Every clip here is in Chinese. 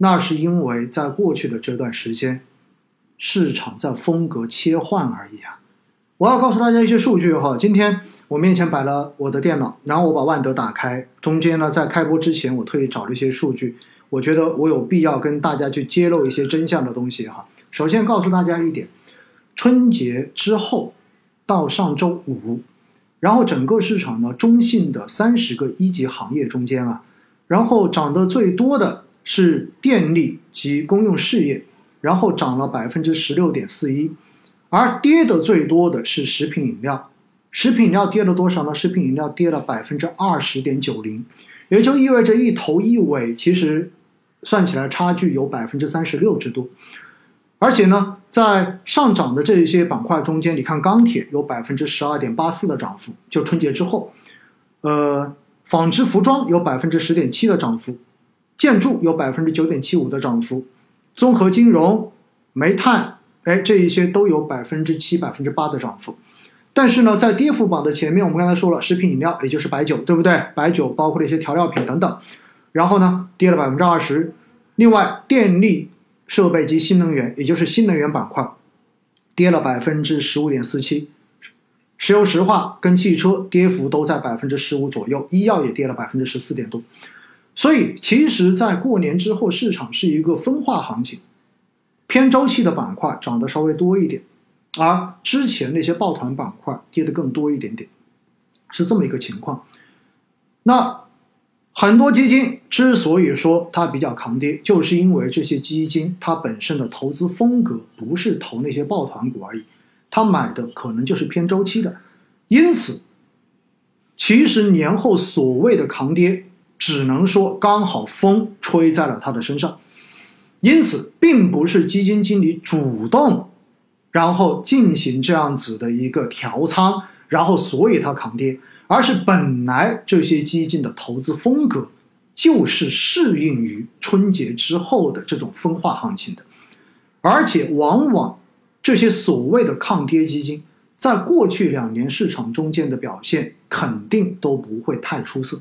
那是因为在过去的这段时间，市场在风格切换而已啊。我要告诉大家一些数据哈，今天我面前摆了我的电脑，然后我把万德打开，中间呢在开播之前我特意找了一些数据，我觉得我有必要跟大家去揭露一些真相的东西哈。首先告诉大家一点，春节之后到上周五，然后整个市场呢中性的三十个一级行业中间啊，然后涨得最多的。是电力及公用事业，然后涨了百分之十六点四一，而跌的最多的是食品饮料，食品饮料跌了多少呢？食品饮料跌了百分之二十点九零，也就意味着一头一尾其实算起来差距有百分之三十六之多，而且呢，在上涨的这一些板块中间，你看钢铁有百分之十二点八四的涨幅，就春节之后，呃，纺织服装有百分之十点七的涨幅。建筑有百分之九点七五的涨幅，综合金融、煤炭，哎，这一些都有百分之七、百分之八的涨幅。但是呢，在跌幅榜的前面，我们刚才说了，食品饮料，也就是白酒，对不对？白酒包括了一些调料品等等，然后呢，跌了百分之二十。另外，电力设备及新能源，也就是新能源板块，跌了百分之十五点四七。石油石化跟汽车跌幅都在百分之十五左右，医药也跌了百分之十四点多。所以，其实，在过年之后，市场是一个分化行情，偏周期的板块涨得稍微多一点，而之前那些抱团板块跌得更多一点点，是这么一个情况。那很多基金之所以说它比较抗跌，就是因为这些基金它本身的投资风格不是投那些抱团股而已，它买的可能就是偏周期的，因此，其实年后所谓的抗跌。只能说刚好风吹在了他的身上，因此并不是基金经理主动，然后进行这样子的一个调仓，然后所以他扛跌，而是本来这些基金的投资风格就是适应于春节之后的这种分化行情的，而且往往这些所谓的抗跌基金，在过去两年市场中间的表现肯定都不会太出色。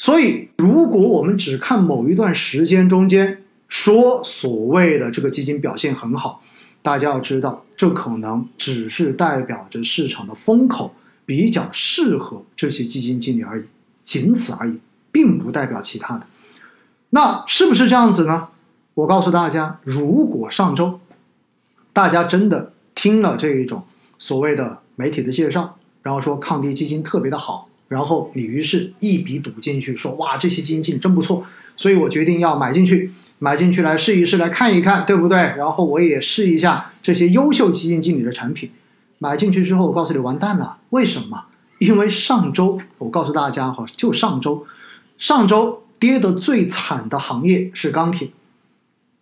所以，如果我们只看某一段时间中间说所谓的这个基金表现很好，大家要知道，这可能只是代表着市场的风口比较适合这些基金经理而已，仅此而已，并不代表其他的。那是不是这样子呢？我告诉大家，如果上周大家真的听了这一种所谓的媒体的介绍，然后说抗跌基金特别的好。然后你于是一笔赌进去，说哇这些基金经理真不错，所以我决定要买进去，买进去来试一试，来看一看，对不对？然后我也试一下这些优秀基金经理的产品。买进去之后，我告诉你完蛋了，为什么？因为上周我告诉大家哈，就上周，上周跌得最惨的行业是钢铁，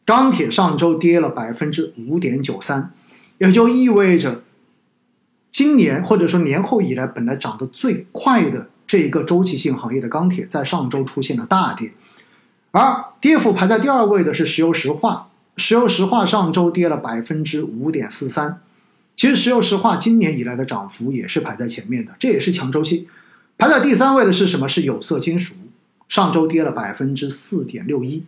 钢铁上周跌了百分之五点九三，也就意味着。今年或者说年后以来，本来涨得最快的这一个周期性行业的钢铁，在上周出现了大跌，而跌幅排在第二位的是石油石化，石油石化上周跌了百分之五点四三。其实石油石化今年以来的涨幅也是排在前面的，这也是强周期。排在第三位的是什么？是有色金属，上周跌了百分之四点六一。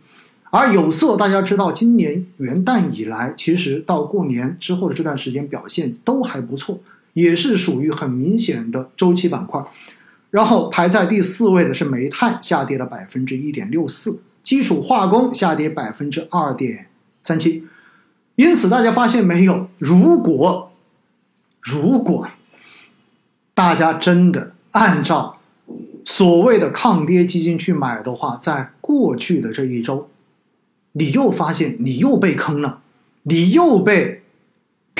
而有色大家知道，今年元旦以来，其实到过年之后的这段时间表现都还不错。也是属于很明显的周期板块，然后排在第四位的是煤炭，下跌了百分之一点六四，基础化工下跌百分之二点三七。因此，大家发现没有？如果如果大家真的按照所谓的抗跌基金去买的话，在过去的这一周，你又发现你又被坑了，你又被。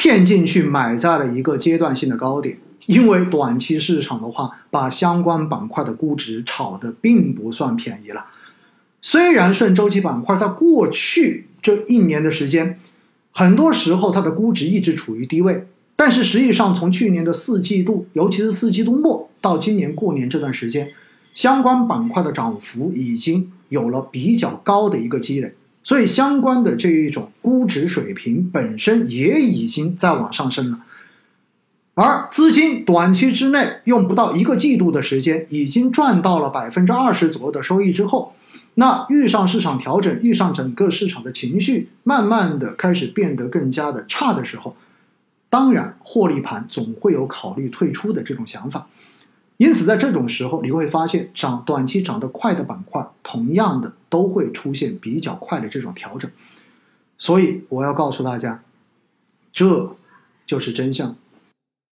骗进去买在了一个阶段性的高点，因为短期市场的话，把相关板块的估值炒的并不算便宜了。虽然顺周期板块在过去这一年的时间，很多时候它的估值一直处于低位，但是实际上从去年的四季度，尤其是四季度末到今年过年这段时间，相关板块的涨幅已经有了比较高的一个积累。所以，相关的这一种估值水平本身也已经在往上升了，而资金短期之内用不到一个季度的时间，已经赚到了百分之二十左右的收益之后，那遇上市场调整，遇上整个市场的情绪慢慢的开始变得更加的差的时候，当然获利盘总会有考虑退出的这种想法。因此，在这种时候，你会发现涨短期涨得快的板块，同样的都会出现比较快的这种调整。所以，我要告诉大家，这就是真相。